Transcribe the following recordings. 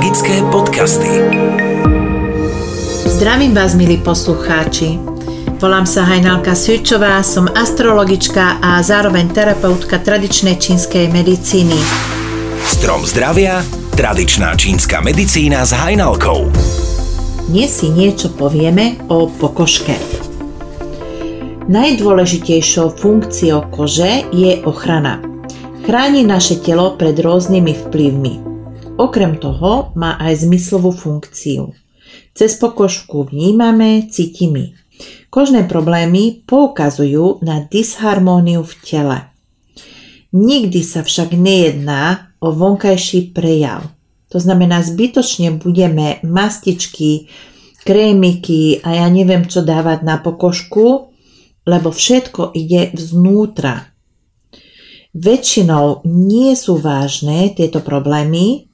Magické podcasty. Zdravím vás, milí poslucháči. Volám sa Hajnalka Svičová, som astrologička a zároveň terapeutka tradičnej čínskej medicíny. Strom zdravia, tradičná čínska medicína s Hajnalkou. Dnes si niečo povieme o pokožke. Najdôležitejšou funkciou kože je ochrana. Chráni naše telo pred rôznymi vplyvmi. Okrem toho má aj zmyslovú funkciu. Cez pokožku vnímame, cítime. Kožné problémy poukazujú na disharmóniu v tele. Nikdy sa však nejedná o vonkajší prejav. To znamená, zbytočne budeme mastičky, krémiky a ja neviem čo dávať na pokožku, lebo všetko ide vznútra. Väčšinou nie sú vážne tieto problémy,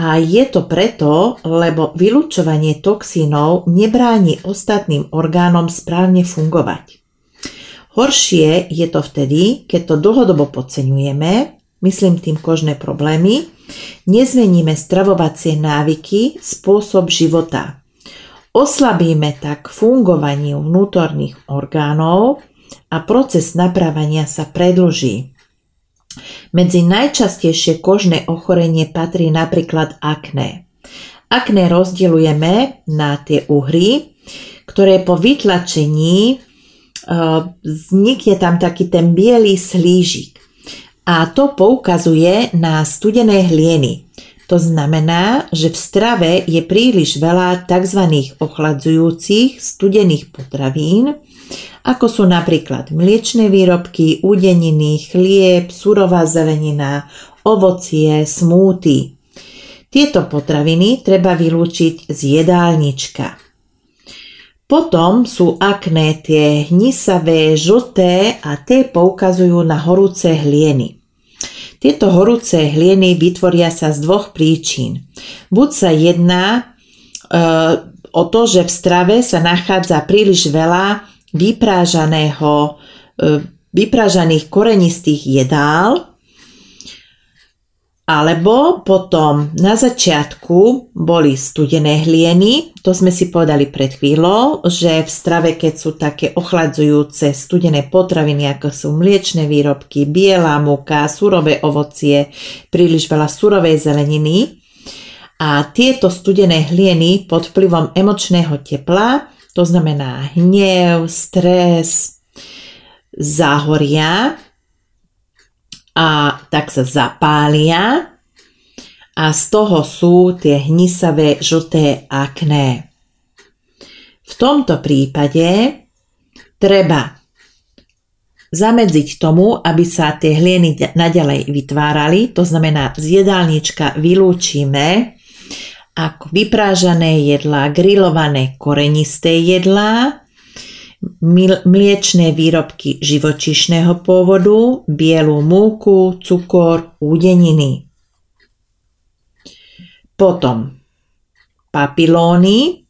a je to preto, lebo vylúčovanie toxínov nebráni ostatným orgánom správne fungovať. Horšie je to vtedy, keď to dlhodobo podceňujeme, myslím tým kožné problémy, nezmeníme stravovacie návyky, spôsob života. Oslabíme tak fungovanie vnútorných orgánov a proces napravania sa predlží. Medzi najčastejšie kožné ochorenie patrí napríklad akné. Akné rozdielujeme na tie uhry, ktoré po vytlačení e, vznikne tam taký ten biely slížik. A to poukazuje na studené hlieny. To znamená, že v strave je príliš veľa tzv. ochladzujúcich studených potravín, ako sú napríklad mliečne výrobky, údeniny, chlieb, surová zelenina, ovocie, smúty. Tieto potraviny treba vylúčiť z jedálnička. Potom sú akné tie hnisavé, žlté a tie poukazujú na horúce hlieny. Tieto horúce hlieny vytvoria sa z dvoch príčin. Buď sa jedná e, o to, že v strave sa nachádza príliš veľa vyprážaného, e, vyprážaných korenistých jedál, alebo potom na začiatku boli studené hlieny, to sme si povedali pred chvíľou, že v strave, keď sú také ochladzujúce studené potraviny, ako sú mliečne výrobky, biela múka, surové ovocie, príliš veľa surovej zeleniny, a tieto studené hlieny pod vplyvom emočného tepla to znamená hnev, stres, záhoria a tak sa zapália a z toho sú tie hnisavé žlté akné. V tomto prípade treba zamedziť tomu, aby sa tie hlieny naďalej vytvárali, to znamená z jedálnička vylúčime ako vyprážané jedlá, grillované korenisté jedlá, mliečné výrobky živočišného pôvodu, bielu múku, cukor, údeniny. Potom papilóny,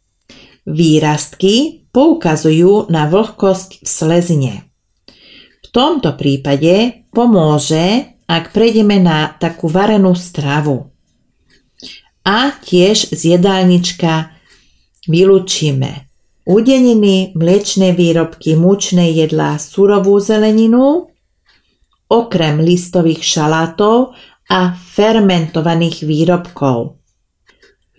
výrastky poukazujú na vlhkosť v slezine. V tomto prípade pomôže, ak prejdeme na takú varenú stravu a tiež z jedálnička vylúčime udeniny, mliečne výrobky, múčne jedlá, surovú zeleninu, okrem listových šalátov a fermentovaných výrobkov.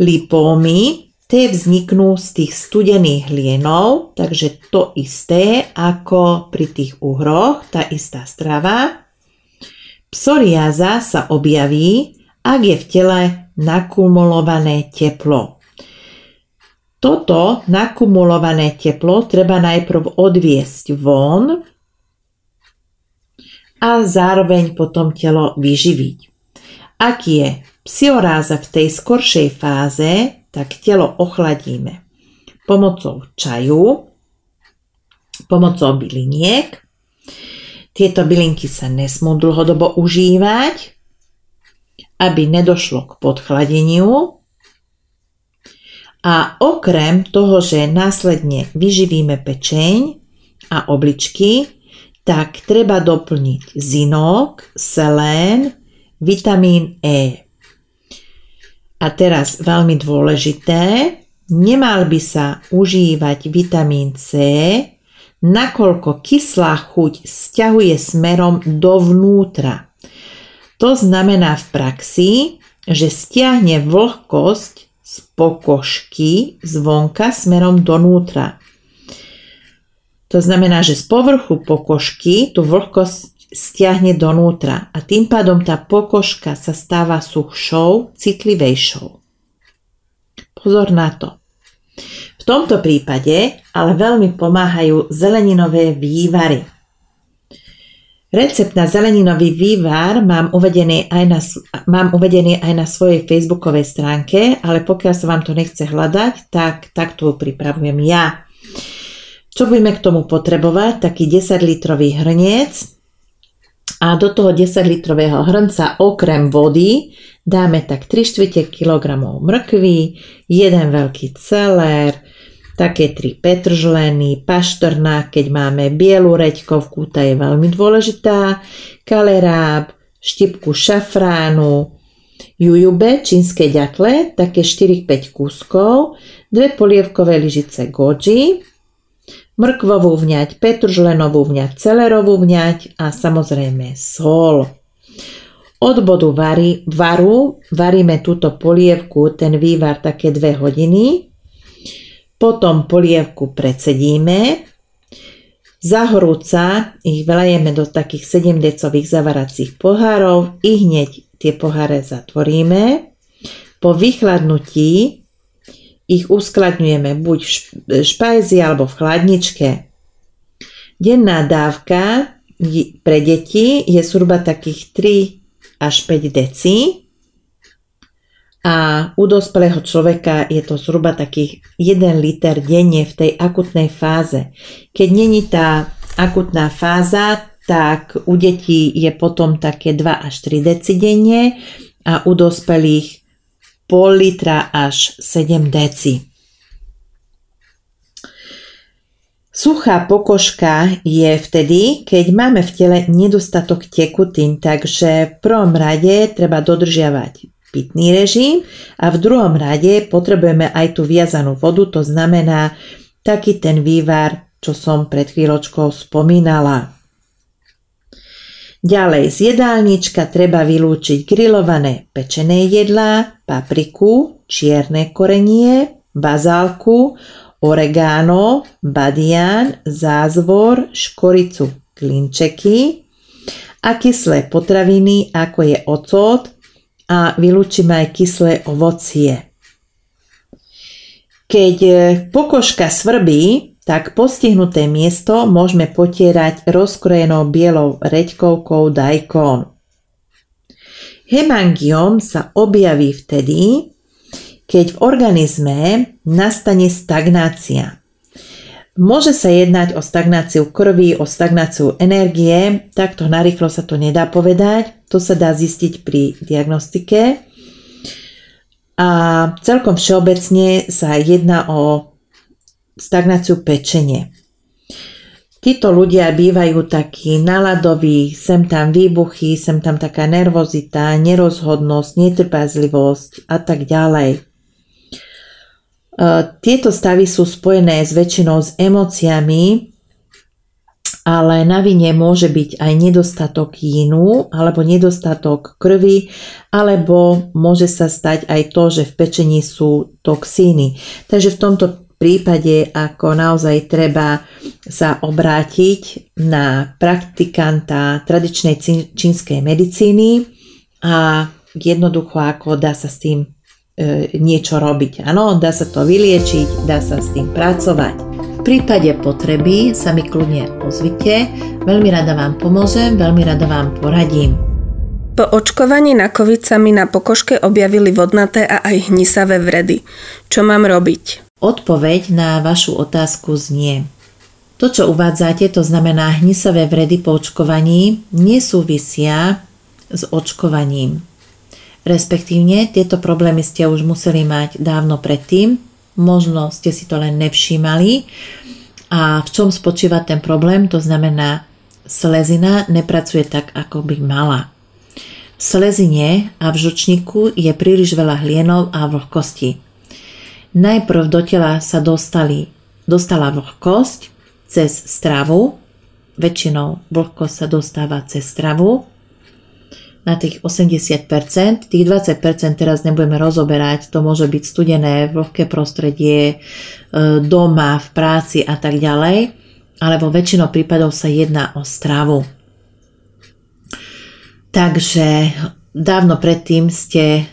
Lipómy, tie vzniknú z tých studených hlienov, takže to isté ako pri tých uhroch, tá istá strava. Psoriáza sa objaví, ak je v tele nakumulované teplo. Toto nakumulované teplo treba najprv odviesť von a zároveň potom telo vyživiť. Ak je psioráza v tej skoršej fáze, tak telo ochladíme pomocou čaju, pomocou byliniek. Tieto bylinky sa nesmú dlhodobo užívať, aby nedošlo k podchladeniu. A okrem toho, že následne vyživíme pečeň a obličky, tak treba doplniť zinok, selén, vitamín E. A teraz veľmi dôležité, nemal by sa užívať vitamín C, nakoľko kyslá chuť stiahuje smerom dovnútra. To znamená v praxi, že stiahne vlhkosť z pokožky zvonka smerom donútra. To znamená, že z povrchu pokožky tú vlhkosť stiahne donútra a tým pádom tá pokožka sa stáva suchšou, citlivejšou. Pozor na to. V tomto prípade ale veľmi pomáhajú zeleninové vývary. Recept na zeleninový vývar mám uvedený, aj na, mám uvedený aj na svojej facebookovej stránke, ale pokiaľ sa vám to nechce hľadať, tak takto pripravujem ja. Čo budeme k tomu potrebovať? Taký 10 litrový hrniec, a do toho 10 litrového hrnca okrem vody dáme tak 3 čtvrte kg mrkvy, jeden veľký celer, také 3 petržleny, paštrna, keď máme bielu reďkovku, tá je veľmi dôležitá, kaleráb, štipku šafránu, jujube, čínske ďatle, také 4-5 kúskov, dve polievkové lyžice goji, mrkvovú vňať, petržlenovú vňať, celerovú vňať a samozrejme sol. Od bodu vary, varu varíme túto polievku, ten vývar také 2 hodiny. Potom polievku predsedíme. Za horúca ich vlejeme do takých 7 decových zavaracích pohárov i hneď tie poháre zatvoríme. Po vychladnutí ich uskladňujeme buď v špajzi alebo v chladničke. Denná dávka pre deti je zhruba takých 3 až 5 deci a u dospelého človeka je to zhruba takých 1 liter denne v tej akutnej fáze. Keď není tá akutná fáza, tak u detí je potom také 2 až 3 deci denne a u dospelých pol litra až 7 deci. Suchá pokožka je vtedy, keď máme v tele nedostatok tekutín, takže v prvom rade treba dodržiavať pitný režim a v druhom rade potrebujeme aj tú viazanú vodu, to znamená taký ten vývar, čo som pred chvíľočkou spomínala. Ďalej z jedálnička treba vylúčiť grillované pečené jedlá, papriku, čierne korenie, bazálku, oregano, badian, zázvor, škoricu, klinčeky a kyslé potraviny ako je ocot a vylúčime aj kyslé ovocie. Keď pokožka svrbí, tak postihnuté miesto môžeme potierať rozkrojenou bielou reďkovkou dajkon. Hemangiom sa objaví vtedy, keď v organizme nastane stagnácia. Môže sa jednať o stagnáciu krvi, o stagnáciu energie, takto narýchlo sa to nedá povedať, to sa dá zistiť pri diagnostike. A celkom všeobecne sa jedná o stagnáciu pečenie. Títo ľudia bývajú takí naladoví, sem tam výbuchy, sem tam taká nervozita, nerozhodnosť, netrpezlivosť a tak ďalej. E, tieto stavy sú spojené s väčšinou s emóciami, ale na vine môže byť aj nedostatok jínu alebo nedostatok krvi, alebo môže sa stať aj to, že v pečení sú toxíny. Takže v tomto prípade, ako naozaj treba sa obrátiť na praktikanta tradičnej čínskej medicíny a jednoducho ako dá sa s tým e, niečo robiť. Áno, dá sa to vyliečiť, dá sa s tým pracovať. V prípade potreby sa mi kľudne ozvite, veľmi rada vám pomôžem, veľmi rada vám poradím. Po očkovaní na COVID sa mi na pokožke objavili vodnaté a aj hnisavé vredy. Čo mám robiť? Odpoveď na vašu otázku znie. To, čo uvádzate, to znamená hnisavé vredy po očkovaní, nesúvisia s očkovaním. Respektívne tieto problémy ste už museli mať dávno predtým, možno ste si to len nevšímali. A v čom spočíva ten problém? To znamená, slezina nepracuje tak, ako by mala. V slezine a v žočníku je príliš veľa hlienov a vlhkosti. Najprv do tela sa dostali, dostala vlhkosť cez stravu, väčšinou vlhkosť sa dostáva cez stravu, na tých 80%, tých 20% teraz nebudeme rozoberať, to môže byť studené, vlhké prostredie, e, doma, v práci a tak ďalej, ale vo väčšinou prípadov sa jedná o stravu. Takže dávno predtým ste e,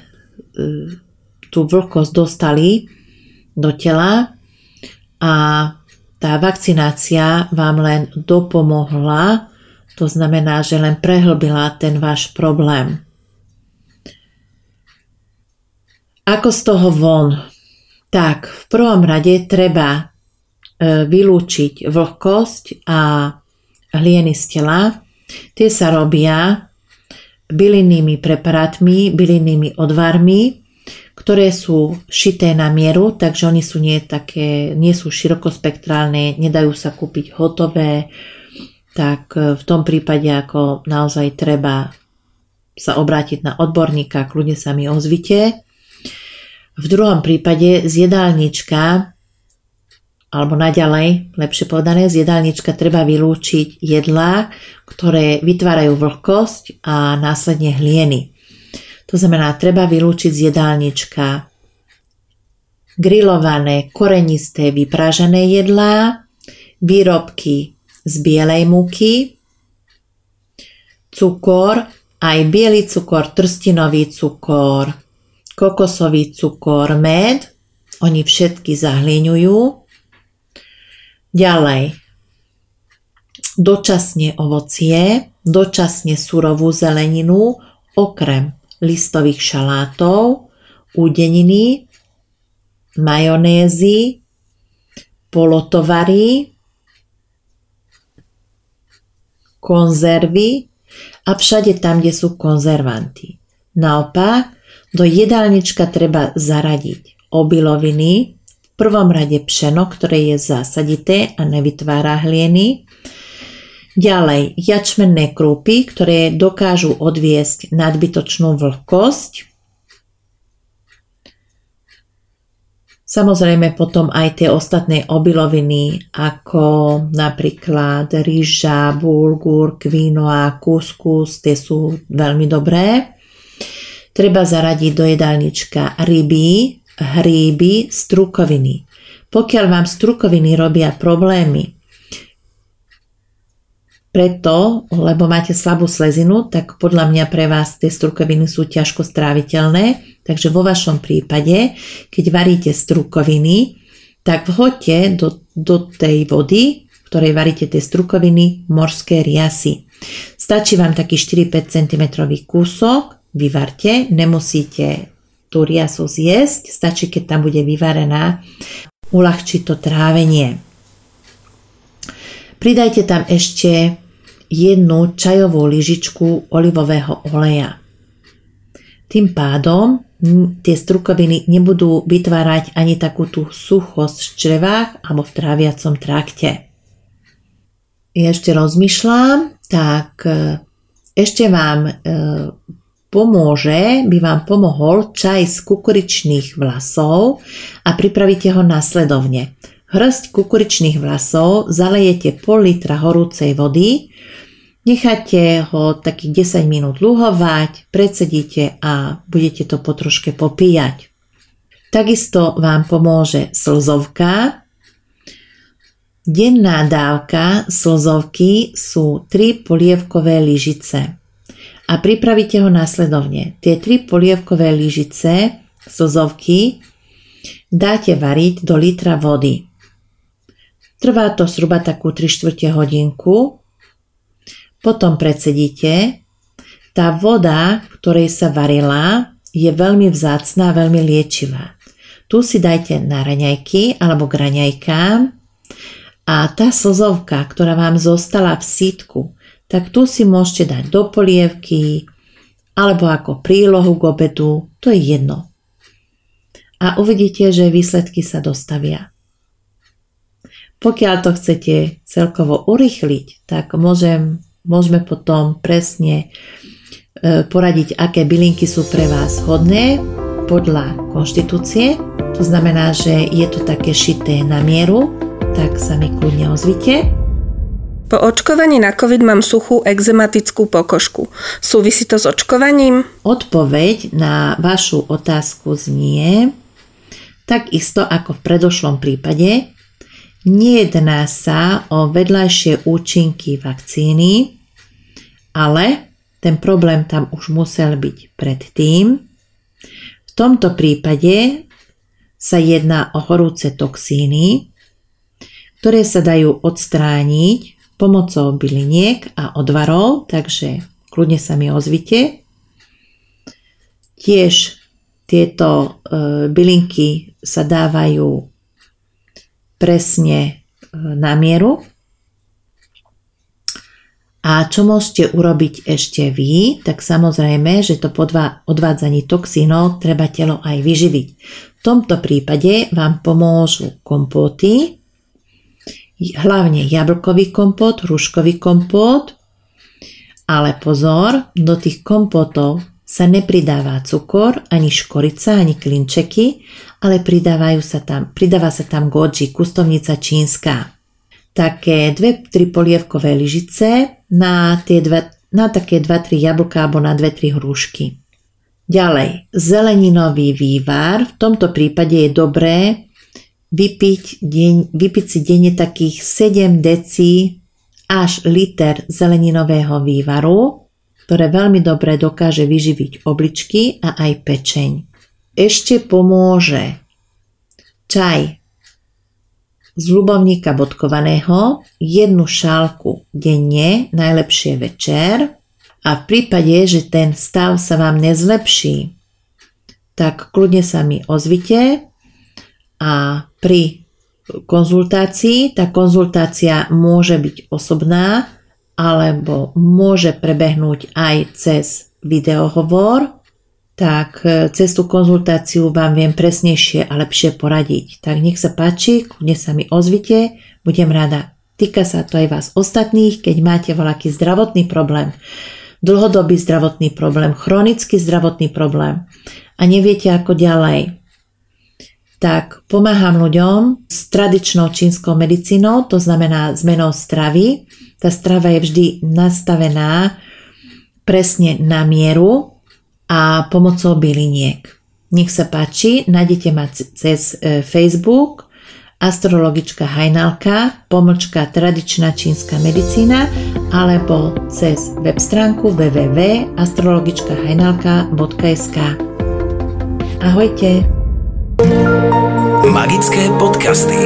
tú vlhkosť dostali do tela a tá vakcinácia vám len dopomohla to znamená, že len prehlbila ten váš problém. Ako z toho von? Tak, v prvom rade treba e, vylúčiť vlhkosť a hlieny z tela. Tie sa robia bylinnými preparátmi, bylinnými odvarmi, ktoré sú šité na mieru, takže oni sú nie, také, nie sú širokospektrálne, nedajú sa kúpiť hotové, tak e, v tom prípade ako naozaj treba sa obrátiť na odborníka, kľudne sa mi ozvite. V druhom prípade z jedálnička, alebo naďalej, lepšie povedané, z jedálnička treba vylúčiť jedlá, ktoré vytvárajú vlhkosť a následne hlieny. To znamená, treba vylúčiť z jedálnička grillované, korenisté, vypražené jedlá, výrobky z bielej múky, cukor, aj biely cukor, trstinový cukor, kokosový cukor, med, oni všetky zahliňujú. Ďalej, dočasne ovocie, dočasne surovú zeleninu, okrem listových šalátov, údeniny, majonézy, polotovary, konzervy a všade tam, kde sú konzervanty. Naopak, do jedálnička treba zaradiť obiloviny, v prvom rade pšeno, ktoré je zásadité a nevytvára hlieny, Ďalej, jačmenné krúpy, ktoré dokážu odviesť nadbytočnú vlhkosť. Samozrejme potom aj tie ostatné obiloviny ako napríklad rýža, bulgur, kvinoa, kuskus, tie sú veľmi dobré. Treba zaradiť do jedálnička ryby, hríby, strukoviny. Pokiaľ vám strukoviny robia problémy, preto, lebo máte slabú slezinu, tak podľa mňa pre vás tie strukoviny sú ťažko stráviteľné. Takže vo vašom prípade, keď varíte strukoviny, tak vhoďte do, do tej vody, v ktorej varíte tie strukoviny, morské riasy. Stačí vám taký 4-5 cm kúsok, vyvarte, nemusíte tú riasu zjesť, stačí, keď tam bude vyvarená, uľahčí to trávenie. Pridajte tam ešte jednu čajovú lyžičku olivového oleja. Tým pádom tie strukoviny nebudú vytvárať ani takú tú suchosť v črevách alebo v tráviacom trakte. Ja ešte rozmýšľam, tak e, ešte vám e, pomôže, by vám pomohol čaj z kukuričných vlasov a pripravíte ho následovne. Hrst kukuričných vlasov zalejete pol litra horúcej vody, necháte ho takých 10 minút luhovať, predsedíte a budete to potroške popíjať. Takisto vám pomôže slzovka. Denná dávka slzovky sú 3 polievkové lyžice. A pripravíte ho následovne. Tie 3 polievkové lyžice slzovky dáte variť do litra vody. Trvá to zhruba takú 3 čtvrte hodinku. Potom predsedíte. Tá voda, ktorej sa varila, je veľmi vzácná veľmi liečivá. Tu si dajte na raňajky alebo k raňajkám a tá slzovka, ktorá vám zostala v sítku, tak tu si môžete dať do polievky alebo ako prílohu k obedu, to je jedno. A uvidíte, že výsledky sa dostavia. Pokiaľ to chcete celkovo urychliť, tak môžem, môžeme potom presne poradiť, aké bylinky sú pre vás hodné podľa konštitúcie. To znamená, že je to také šité na mieru, tak sa mi kľudne ozvite. Po očkovaní na COVID mám suchú exematickú pokožku. Súvisí to s očkovaním? Odpoveď na vašu otázku znie, takisto ako v predošlom prípade, nejedná sa o vedľajšie účinky vakcíny, ale ten problém tam už musel byť predtým. V tomto prípade sa jedná o horúce toxíny, ktoré sa dajú odstrániť pomocou byliniek a odvarov, takže kľudne sa mi ozvite. Tiež tieto e, bylinky sa dávajú presne e, na mieru. A čo môžete urobiť ešte vy, tak samozrejme, že to podva- odvádzanie toxínov treba telo aj vyživiť. V tomto prípade vám pomôžu kompóty, hlavne jablkový kompot, hruškový kompot, ale pozor, do tých kompotov sa nepridáva cukor, ani škorica, ani klinčeky, ale pridávajú sa tam, pridáva sa tam goji, kustovnica čínska. Také dve, tri polievkové lyžice na, tie dva, na také 2-3 jablka alebo na 2-3 hrušky. Ďalej, zeleninový vývar. V tomto prípade je dobré vypiť, deň, vypiť si denne takých 7 deci až liter zeleninového vývaru, ktoré veľmi dobre dokáže vyživiť obličky a aj pečeň. Ešte pomôže. Čaj. Z ľubovníka bodkovaného, jednu šálku denne, najlepšie večer. A v prípade, že ten stav sa vám nezlepší, tak kľudne sa mi ozvite. A pri konzultácii tá konzultácia môže byť osobná alebo môže prebehnúť aj cez videohovor, tak e, cez tú konzultáciu vám viem presnejšie a lepšie poradiť. Tak nech sa páči, kľudne sa mi ozvite, budem rada. Týka sa to aj vás ostatných, keď máte voľaký zdravotný problém, dlhodobý zdravotný problém, chronický zdravotný problém a neviete ako ďalej, tak pomáham ľuďom s tradičnou čínskou medicínou, to znamená zmenou stravy. Tá strava je vždy nastavená presne na mieru a pomocou byliniek. Nech sa páči, nájdete ma cez e, Facebook astrologička Hajnalka, pomlčka tradičná čínska medicína alebo cez web stránku www.astrologičkahajnalka.sk Ahojte! Magické podcasty.